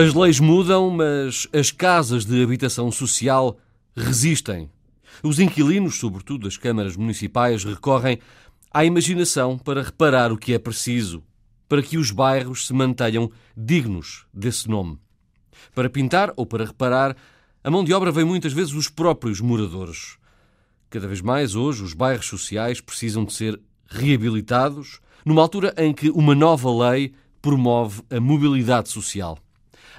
As leis mudam, mas as casas de habitação social resistem. Os inquilinos, sobretudo das câmaras municipais, recorrem à imaginação para reparar o que é preciso, para que os bairros se mantenham dignos desse nome. Para pintar ou para reparar, a mão de obra vem muitas vezes os próprios moradores. Cada vez mais hoje os bairros sociais precisam de ser reabilitados, numa altura em que uma nova lei promove a mobilidade social.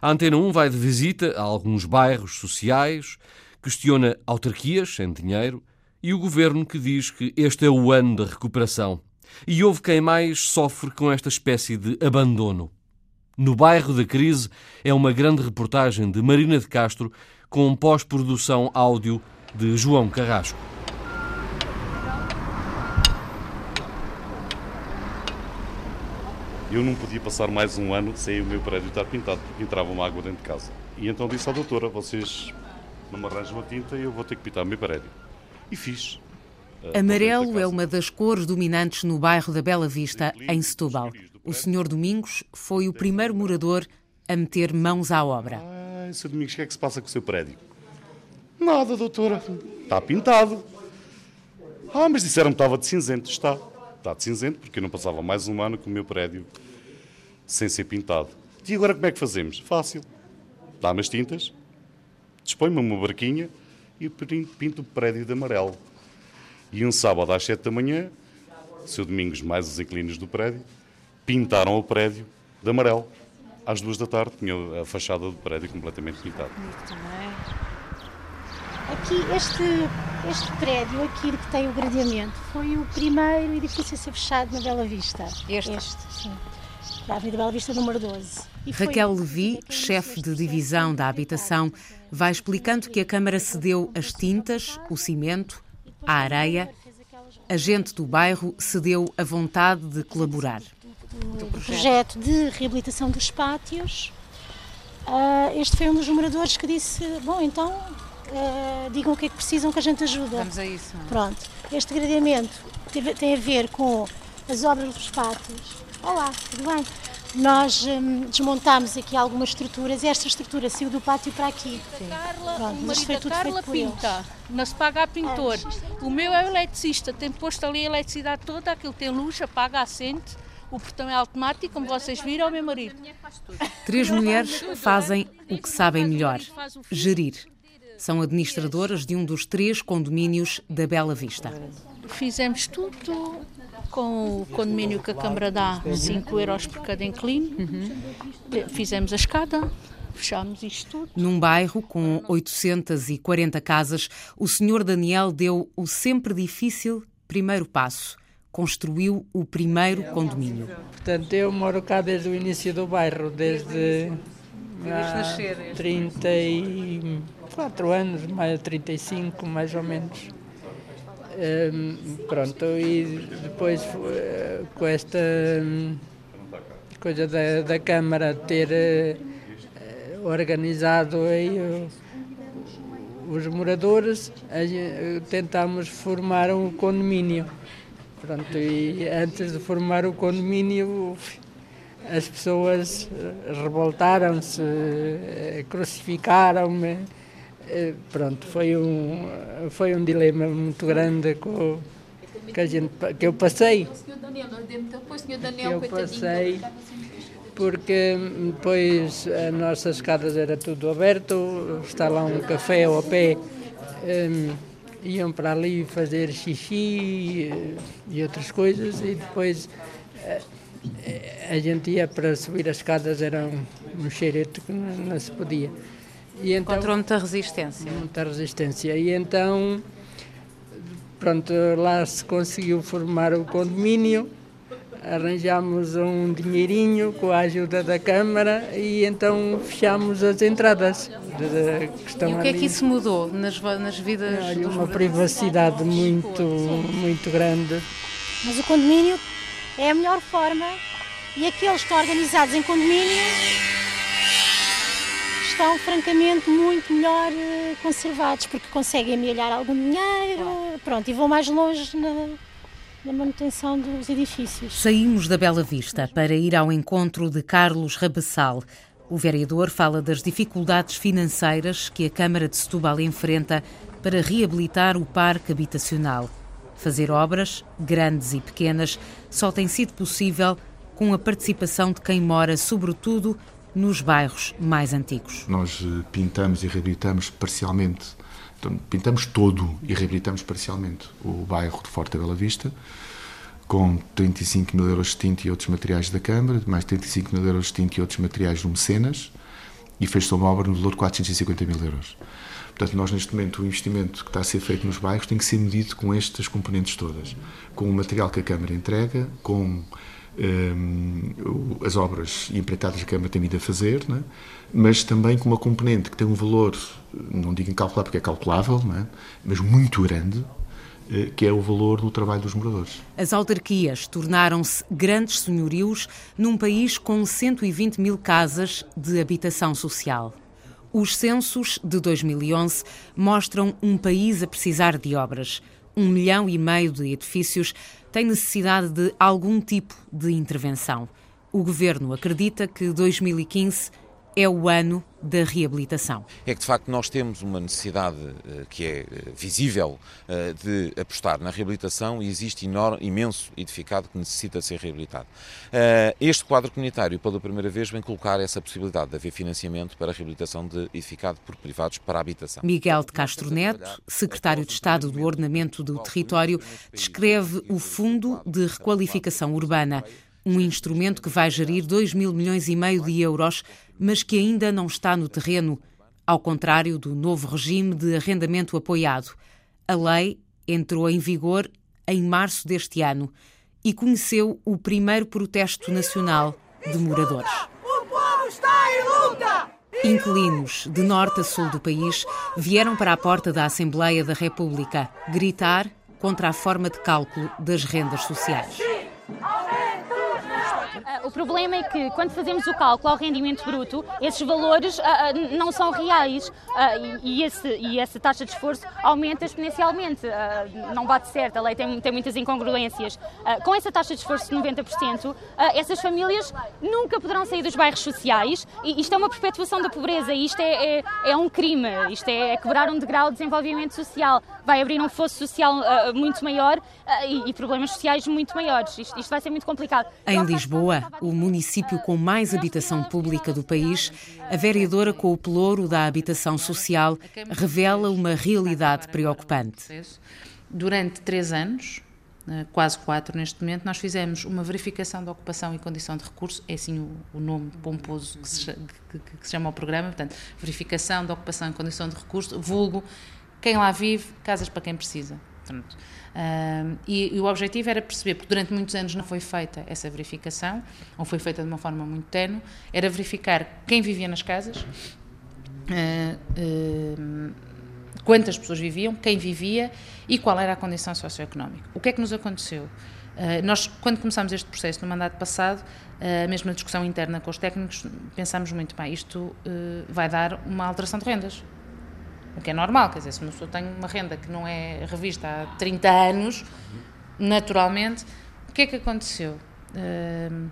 A Antena 1 vai de visita a alguns bairros sociais, questiona autarquias sem dinheiro e o governo que diz que este é o ano da recuperação. E houve quem mais sofre com esta espécie de abandono. No bairro da crise é uma grande reportagem de Marina de Castro com pós-produção áudio de João Carrasco. Eu não podia passar mais um ano sem o meu prédio estar pintado, porque entrava uma água dentro de casa. E então disse à doutora: vocês não me arranjam uma tinta e eu vou ter que pintar o meu prédio. E fiz. Amarelo é uma das cores dominantes no bairro da Bela Vista, em Setúbal. O senhor Domingos foi o primeiro morador a meter mãos à obra. Ah, Sr. Domingos, o que é que se passa com o seu prédio? Nada, doutora. Está pintado. Ah, mas disseram-me que estava de cinzento. Está. De cinzento, porque eu não passava mais um ano com o meu prédio sem ser pintado. E agora como é que fazemos? Fácil. Dá-me as tintas, dispõe-me uma barquinha e pinto o prédio de amarelo. E um sábado às sete da manhã, seu Domingos mais os inquilinos do prédio, pintaram o prédio de amarelo. Às duas da tarde tinha a fachada do prédio completamente pintada. Aqui, este, este prédio aqui que tem o gradeamento foi o primeiro edifício a ser fechado na Bela Vista. Este? Este, sim. Para a Avenida Bela Vista número 12. E foi- Raquel Levi, chefe de divisão da habitação, vai explicando que a Câmara cedeu as tintas, o cimento, a areia. A gente do bairro cedeu a vontade de colaborar. do projeto de reabilitação dos pátios. Ah, este foi um dos moradores que disse: Bom, então ah, digam o que é que precisam que a gente ajuda. a isso. Pronto, este gradeamento teve- tem a ver com as obras dos pátios. Olá, tudo bem? Nós hum, desmontámos aqui algumas estruturas e esta estrutura saiu do pátio para aqui. Carla, Pronto, o mas marido foi tudo Carla feito pinta, não se paga a pintor. Ah, O meu é o eletricista, tem posto ali a eletricidade toda, aquilo tem luz, apaga, acende, o portão é automático, como vocês viram, é o meu marido. Três mulheres fazem o que sabem melhor: gerir. São administradoras de um dos três condomínios da Bela Vista. Fizemos tudo com o condomínio que a Câmara dá, 5 euros por cada inquilino. Fizemos a escada, fechámos isto tudo. Num bairro com 840 casas, o senhor Daniel deu o sempre difícil primeiro passo. Construiu o primeiro condomínio. Portanto, eu moro cá desde o início do bairro, desde há 34 anos, mais 35 mais ou menos. Hum, pronto, e depois eh, com esta hum, coisa da, da Câmara ter eh, organizado aí os moradores, tentámos formar um condomínio. Pronto, e antes de formar o condomínio, as pessoas eh, revoltaram-se, eh, crucificaram-me. Eh, Pronto, foi um, foi um dilema muito grande com, que, a gente, que eu passei. Que eu passei porque hum, depois as nossas escadas era tudo aberto, está lá um café ao pé, hum, iam para ali fazer xixi e outras coisas e depois a gente ia para subir as escadas, era um, um que não, não se podia. E então, Encontrou muita resistência. muita resistência. E então, pronto, lá se conseguiu formar o condomínio, arranjámos um dinheirinho com a ajuda da Câmara e então fechámos as entradas de- de- que estão E o que é ali. que isso mudou nas, nas vidas Olha, dos uma privacidade muito, muito grande. Mas o condomínio é a melhor forma e aqueles que estão organizados em condomínio estão francamente muito melhor eh, conservados porque conseguem amelhar algum dinheiro pronto, e vão mais longe na, na manutenção dos edifícios. Saímos da Bela Vista para ir ao encontro de Carlos Rabassal, O vereador fala das dificuldades financeiras que a Câmara de Setúbal enfrenta para reabilitar o parque habitacional. Fazer obras, grandes e pequenas, só tem sido possível com a participação de quem mora, sobretudo, nos bairros mais antigos. Nós eh, pintamos e reabilitamos parcialmente, então, pintamos todo e reabilitamos parcialmente o bairro de Forte Bela Vista, com 35 mil euros de tinta e outros materiais da Câmara, mais 35 mil euros de tinta e outros materiais do Mecenas, e fez-se uma obra no valor de 450 mil euros. Portanto, nós neste momento, o investimento que está a ser feito nos bairros tem que ser medido com estas componentes todas. Com o material que a Câmara entrega, com um, as obras empreitadas que a Câmara tem vindo a fazer, é? mas também com uma componente que tem um valor, não digo incalculável porque é calculável, é? mas muito grande, eh, que é o valor do trabalho dos moradores. As autarquias tornaram-se grandes senhorios num país com 120 mil casas de habitação social. Os censos de 2011 mostram um país a precisar de obras. Um milhão e meio de edifícios tem necessidade de algum tipo de intervenção. O governo acredita que 2015 é o ano da reabilitação. É que de facto nós temos uma necessidade uh, que é uh, visível uh, de apostar na reabilitação e existe enorme, imenso edificado que necessita ser reabilitado. este quadro comunitário, pela primeira vez, vem colocar essa possibilidade de haver financiamento para a reabilitação de edificado por privados para a habitação. Miguel de Castro Neto, secretário de Estado do Ordenamento do Território, descreve o Fundo de Requalificação Urbana um instrumento que vai gerir 2 mil milhões e meio de euros, mas que ainda não está no terreno, ao contrário do novo regime de arrendamento apoiado. A lei entrou em vigor em março deste ano e conheceu o primeiro protesto nacional de moradores. O povo está em luta! Inquilinos de norte a sul do país vieram para a porta da Assembleia da República gritar contra a forma de cálculo das rendas sociais. Uh, o problema é que quando fazemos o cálculo ao rendimento bruto, esses valores uh, uh, não são reais e, esse, e essa taxa de esforço aumenta exponencialmente. não bate certo, a lei tem, tem muitas incongruências. com essa taxa de esforço de 90%, essas famílias nunca poderão sair dos bairros sociais e isto é uma perpetuação da pobreza isto é, é, é um crime, isto é, é quebrar um degrau de desenvolvimento social, vai abrir um fosso social muito maior e, e, problemas sociais muito maiores. Isto, isto vai ser muito complicado. Em Lisboa, o município com mais habitação pública do país, a vereadora com o pelouro da habitação social revela uma realidade preocupante. Durante três anos, eh, quase quatro neste momento, nós fizemos uma verificação da ocupação e condição de recurso, é assim o, o nome pomposo que se, que, que se, chama o programa, portanto, verificação da ocupação e condição de recurso, vulgo quem lá vive, casas para quem precisa. Portanto, e, e, o objetivo era perceber, porque durante muitos anos não foi feita essa verificação, ou foi feita de uma forma muito tenue, era verificar quem vivia nas casas, uh, uh, quantas pessoas viviam, quem vivia e qual era a condição socioeconómica. O que é que nos aconteceu? Uh, nós, quando começámos este processo no mandato passado, a mesma discussão interna com os técnicos, pensámos muito bem, isto vai dar uma alteração de rendas o que é normal, quer dizer, se uma pessoa tem uma renda que não é revista há 30 anos, naturalmente, o que é que aconteceu? Uh,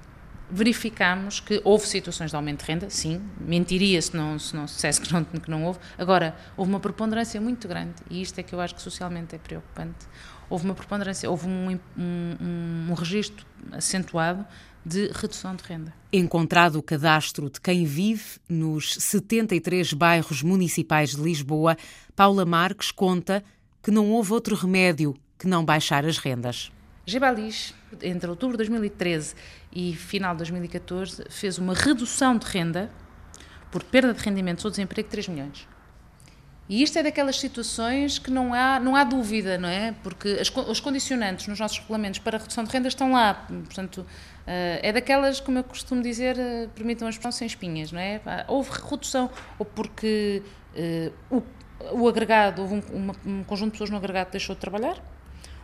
verificámos que houve situações de aumento de renda, sim, mentiria se não, se não dissesse que não, que não houve. Agora, houve uma preponderância muito grande, e isto é que eu acho que socialmente é preocupante. Houve uma preponderância, houve um, um, um registro acentuado de redução de renda. Encontrado o cadastro de quem vive nos 73 bairros municipais de Lisboa, Paula Marques conta que não houve outro remédio que não baixar as rendas. Gebalis, entre outubro de 2013 e final de 2014, fez uma redução de renda por perda de rendimentos ou desemprego de 3 milhões. E isto é daquelas situações que não há, não há dúvida, não é? Porque as, os condicionantes nos nossos regulamentos para a redução de renda estão lá. Portanto, eh, é daquelas, como eu costumo dizer, eh, permitam a expressão sem espinhas, não é? Houve redução, ou porque uh, o, o, agregado, houve um, uma, um conjunto de pessoas no agregado deixou de trabalhar,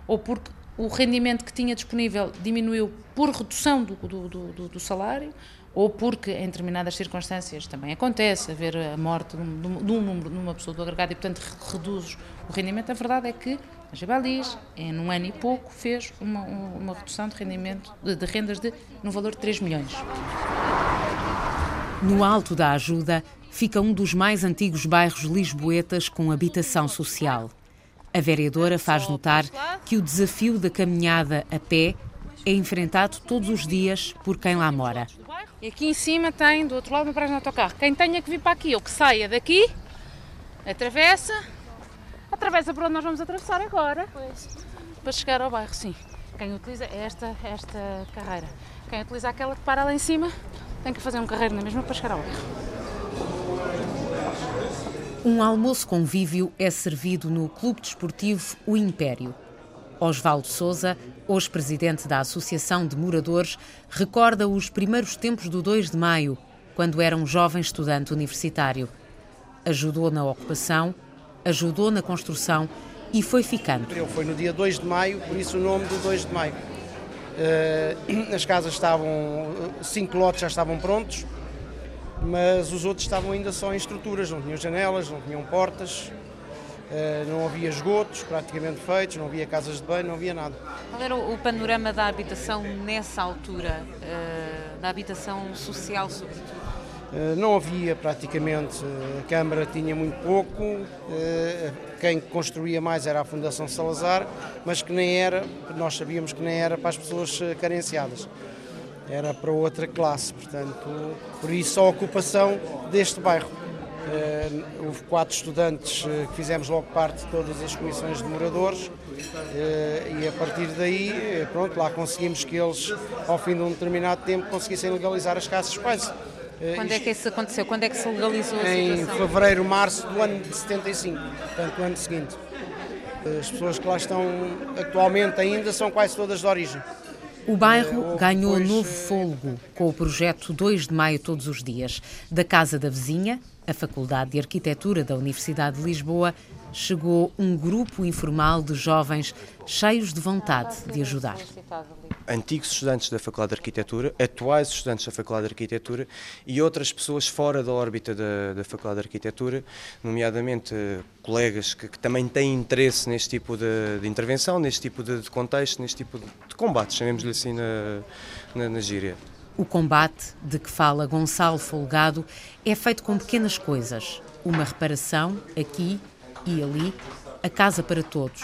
ou porque o rendimento que tinha disponível diminuiu por redução do, do, do, do salário, ou porque em determinadas circunstâncias também acontece haver a morte de um, de um número de uma pessoa do agregado e portanto reduz o rendimento, a verdade é que a Gebalis, em um ano e pouco, fez uma, uma redução de rendimento de, de rendas de, no valor de 3 milhões. No alto da ajuda fica um dos mais antigos bairros lisboetas com habitação social. A vereadora faz notar que o desafio da caminhada a pé é enfrentado todos os dias por quem lá mora. E aqui em cima tem, do outro lado, uma paragem de autocarro. Quem tenha que vir para aqui ou que saia daqui, atravessa, atravessa por onde nós vamos atravessar agora, para chegar ao bairro, sim. Quem utiliza esta, esta carreira. Quem utiliza aquela que para lá em cima, tem que fazer um carreiro na mesma para chegar ao bairro. Um almoço convívio é servido no Clube Desportivo O Império. Osvaldo Souza, hoje presidente da Associação de Moradores, recorda os primeiros tempos do 2 de maio, quando era um jovem estudante universitário. Ajudou na ocupação, ajudou na construção e foi ficando. Foi no dia 2 de maio, por isso o nome do 2 de maio. Uh, as casas estavam, cinco lotes já estavam prontos, mas os outros estavam ainda só em estruturas, não tinham janelas, não tinham portas, não havia esgotos praticamente feitos, não havia casas de banho, não havia nada. Qual era o panorama da habitação nessa altura, uh, da habitação social sobretudo? Não havia praticamente, a Câmara tinha muito pouco, quem construía mais era a Fundação Salazar, mas que nem era, nós sabíamos que nem era para as pessoas carenciadas, era para outra classe, portanto, por isso a ocupação deste bairro. Houve quatro estudantes que fizemos logo parte de todas as comissões de moradores e a partir daí, pronto, lá conseguimos que eles, ao fim de um determinado tempo, conseguissem legalizar as casas quase. Quando é que isso aconteceu? Quando é que se legalizou a em situação? fevereiro, março do ano de 75, portanto, do ano seguinte. As pessoas que lá estão atualmente ainda são quase todas de origem. O bairro ganhou novo fôlego com o projeto 2 de Maio Todos os Dias. Da Casa da Vizinha, a Faculdade de Arquitetura da Universidade de Lisboa, chegou um grupo informal de jovens cheios de vontade de ajudar. Antigos estudantes da Faculdade de Arquitetura, atuais estudantes da Faculdade de Arquitetura e outras pessoas fora da órbita da, da Faculdade de Arquitetura, nomeadamente eh, colegas que, que, também têm interesse neste tipo de, de intervenção, neste tipo de, de, contexto, neste tipo de, de combate, chamemos-lhe assim na, na, na gíria. O combate de que fala Gonçalo Folgado é feito com pequenas coisas. Uma reparação aqui e ali, a Casa para Todos,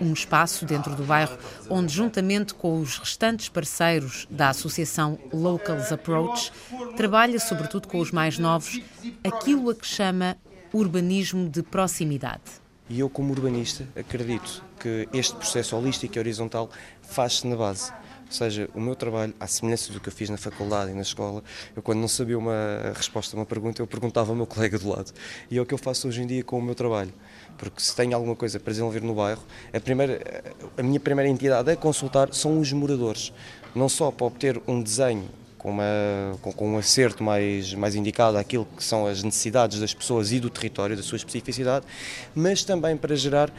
um espaço dentro do bairro onde, juntamente com os restantes parceiros da associação Locals Approach, trabalha sobretudo com os mais novos aquilo a que chama urbanismo de proximidade. E eu, como urbanista, acredito que este processo holístico e horizontal faz-se na base. Ou seja, o meu trabalho, à semelhança do que eu fiz na faculdade e na escola, eu quando não sabia uma resposta a uma pergunta, eu perguntava ao meu colega do lado. E é o que eu faço hoje em dia com o meu trabalho. Porque se tenho alguma coisa para desenvolver no bairro, a, primeira, a minha primeira entidade a consultar são os moradores. Não só para obter um desenho com, uma, com, com, um acerto mais, mais indicado àquilo que são as necessidades das pessoas e do território, da sua especificidade, mas também para gerar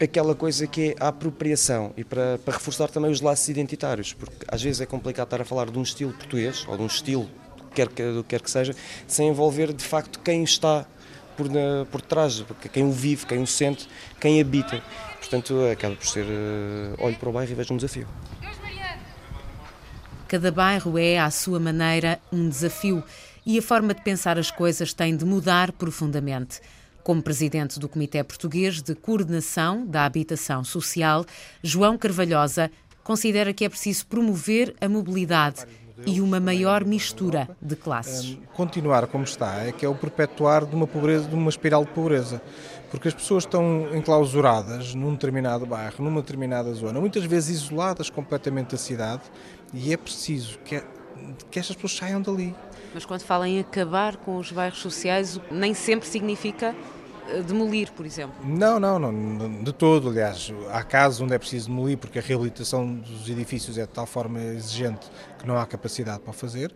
aquela coisa que é a apropriação e para, para reforçar também os laços identitários, porque às vezes é complicado estar a falar de um estilo português ou de um estilo quer que, do que quer que seja, sem envolver de facto quem está por, por trás, quem o vive, quem o sente, quem habita. Portanto, acaba por ser uh, olho para o bairro e vejo um desafio. Cada bairro é, à sua maneira, um desafio e a forma de pensar as coisas tem de mudar profundamente. Como presidente do Comitê Português de Coordenação da Habitação Social, João Carvalhosa considera que é preciso promover a mobilidade e uma maior mistura de classes. Continuar como está é que é o perpetuar de uma pobreza, de uma espiral de pobreza, porque as pessoas estão enclausuradas num determinado bairro, numa determinada zona, muitas vezes isoladas completamente da cidade, e é preciso que, que estas pessoas saiam dali. Mas quando falam em acabar com os bairros sociais, nem sempre significa demolir, por exemplo? Não, não, não, de todo. Aliás, há casos onde é preciso demolir porque a reabilitação dos edifícios é de tal forma exigente que não há capacidade para fazer.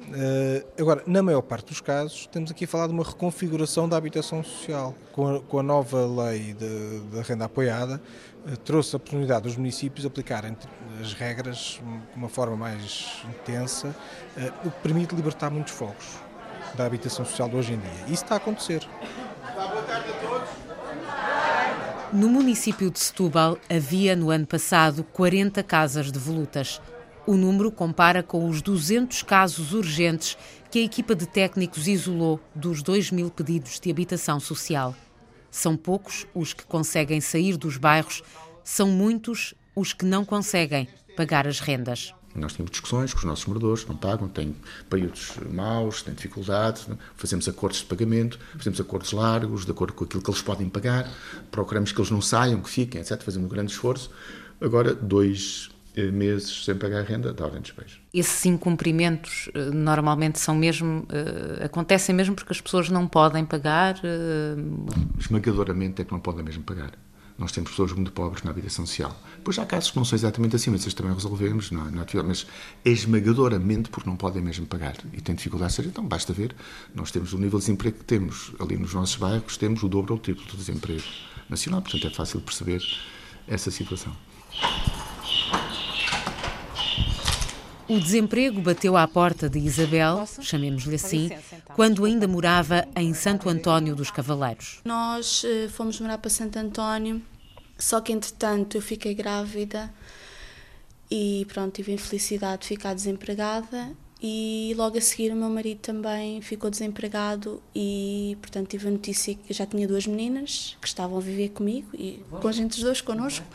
Uh, agora, na maior parte dos casos, temos aqui a falar de uma reconfiguração da habitação social. Com a, com a nova lei da renda apoiada, uh, trouxe a oportunidade dos municípios aplicarem as regras de uma forma mais intensa, o que permite libertar muitos fogos da habitação social de hoje em dia. Isso está a acontecer. Boa tarde a todos. No município de Setúbal havia no ano passado 40 casas de volutas. O número compara com os 200 casos urgentes que a equipa de técnicos isolou dos 2 mil pedidos de habitação social. São poucos os que conseguem sair dos bairros, são muitos os que não conseguem pagar as rendas. Nós temos discussões com os nossos moradores, não pagam, têm períodos maus, têm dificuldades, fazemos acordos de pagamento, fazemos acordos largos, de acordo com aquilo que eles podem pagar, procuramos que eles não saiam, que fiquem, etc. Fazemos um grande esforço. Agora, dois eh, meses sem pagar a renda, dá ordem de despejo. Esses incumprimentos eh, normalmente são mesmo, uh, acontecem mesmo porque as pessoas não podem pagar? Esmagadoramente é que não podem mesmo pagar. Nós temos pessoas muito pobres na habitação social. Depois há casos que não são exatamente assim, mas esses também resolvemos, não, é mas é esmagadoramente porque não podem mesmo pagar e têm dificuldades. Então basta ver, nós temos o nível de desemprego que temos ali nos nossos bairros, temos o dobro ou o triplo do desemprego nacional, portanto é fácil perceber essa situação. O desemprego bateu à porta de Isabel, chamemos-lhe assim, então. quando ainda morava em Santo António dos Cavaleiros. Nós uh, fomos morar para Santo António, só que entretanto eu fiquei grávida e pronto, tive a infelicidade de ficar desempregada e logo a seguir o meu marido também ficou desempregado e portanto tive a notícia que já tinha duas meninas que estavam a viver comigo e com a gente os dois connosco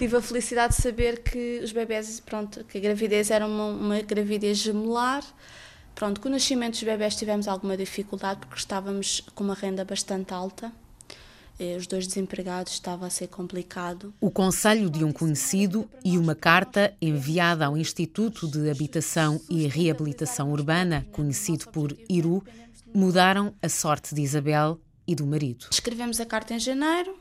tive a felicidade de saber que os bebés, pronto, que a gravidez era uma, uma gravidez gemelar. Pronto, com o nascimento dos bebés tivemos alguma dificuldade porque estávamos com uma renda bastante alta. Os dois desempregados estava a ser complicado. O conselho de um conhecido e uma carta enviada ao Instituto de Habitação e Reabilitação Urbana, conhecido por IRU, mudaram a sorte de Isabel e do marido. Escrevemos a carta em janeiro,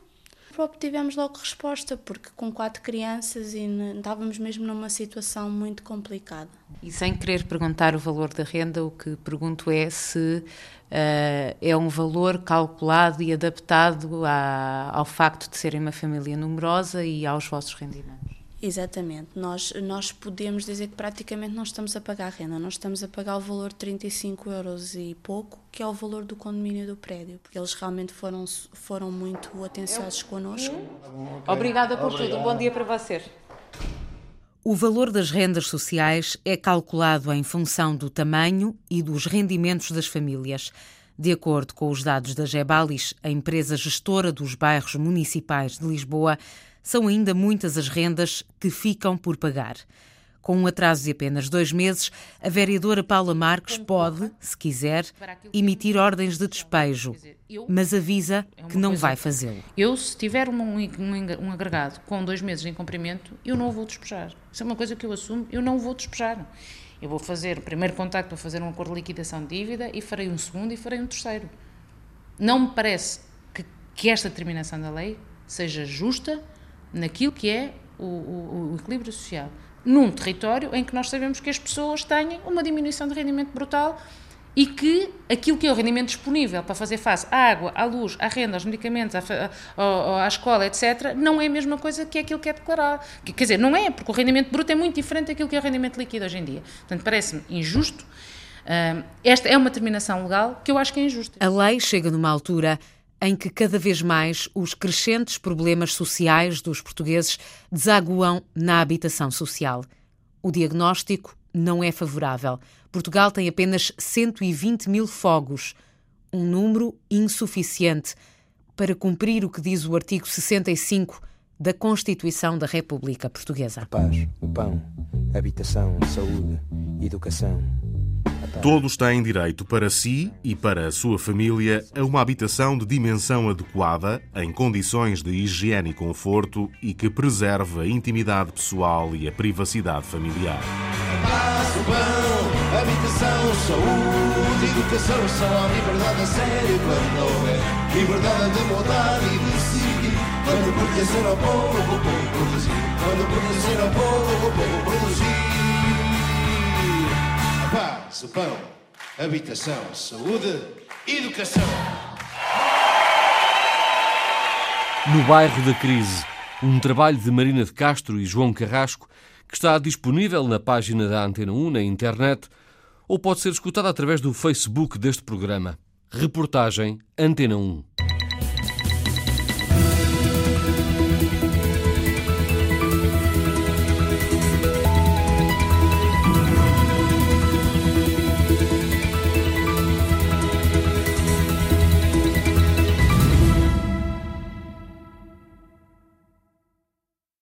obtivemos logo resposta, porque com quatro crianças e estávamos mesmo numa situação muito complicada. E sem querer perguntar o valor da renda, o que pergunto é se uh, é um valor calculado e adaptado à, ao facto de serem uma família numerosa e aos vossos rendimentos. Exatamente. Nós, nós podemos dizer que praticamente não estamos a pagar renda, nós estamos a pagar o valor de 35 euros e pouco, que é o valor do condomínio do prédio, porque eles realmente foram, foram muito atenciosos connosco. Obrigada por Obrigado. tudo. Bom dia para você. O valor das rendas sociais é calculado em função do tamanho e dos rendimentos das famílias. De acordo com os dados da Gebalis, a empresa gestora dos bairros municipais de Lisboa, são ainda muitas as rendas que ficam por pagar. Com um atraso de apenas dois meses, a vereadora Paula Marques pode, se quiser, emitir ordens de despejo, mas avisa é que não vai fazê-lo. Eu, se tiver um, um, um, agregado com dois meses de incumprimento, eu não o vou despejar. Isso é uma coisa que eu assumo, eu não o vou despejar. Eu vou fazer o primeiro contacto, vou fazer um acordo de liquidação de dívida e farei um segundo e farei um terceiro. Não me parece que, que esta determinação da lei seja justa naquilo que é o, o, o equilíbrio social, num território em que nós sabemos que as pessoas têm uma diminuição de rendimento brutal e que aquilo que é o rendimento disponível para fazer face à água, à luz, à renda, aos medicamentos, à, à, à, escola, etc., não é a mesma coisa que aquilo que é declarado. Quer dizer, não é, porque o rendimento bruto é muito diferente daquilo que é o rendimento líquido hoje em dia. Portanto, parece-me injusto. Esta é uma determinação legal que eu acho que é injusta. A lei chega numa altura em que cada vez mais os crescentes problemas sociais dos portugueses desaguam na habitação social. O diagnóstico não é favorável. Portugal tem apenas 120 mil fogos, um número insuficiente para cumprir o que diz o artigo 65 da Constituição da República Portuguesa. A paz, o pão, habitação, saúde, educação Todos têm direito para si e para a sua família a uma habitação de dimensão adequada, em condições de higiene e conforto e que preserve a intimidade pessoal e a privacidade familiar. Paz, o pão, habitação, saúde, educação, só liberdade a sério quando houver liberdade de mudar e de seguir. Quando pertencer ao povo, o povo produzir. Quando pertencer ao povo, o povo produzir paz, o pão, habitação, saúde, educação. No bairro da crise, um trabalho de Marina de Castro e João Carrasco que está disponível na página da Antena 1 na internet ou pode ser escutado através do Facebook deste programa. Reportagem Antena 1.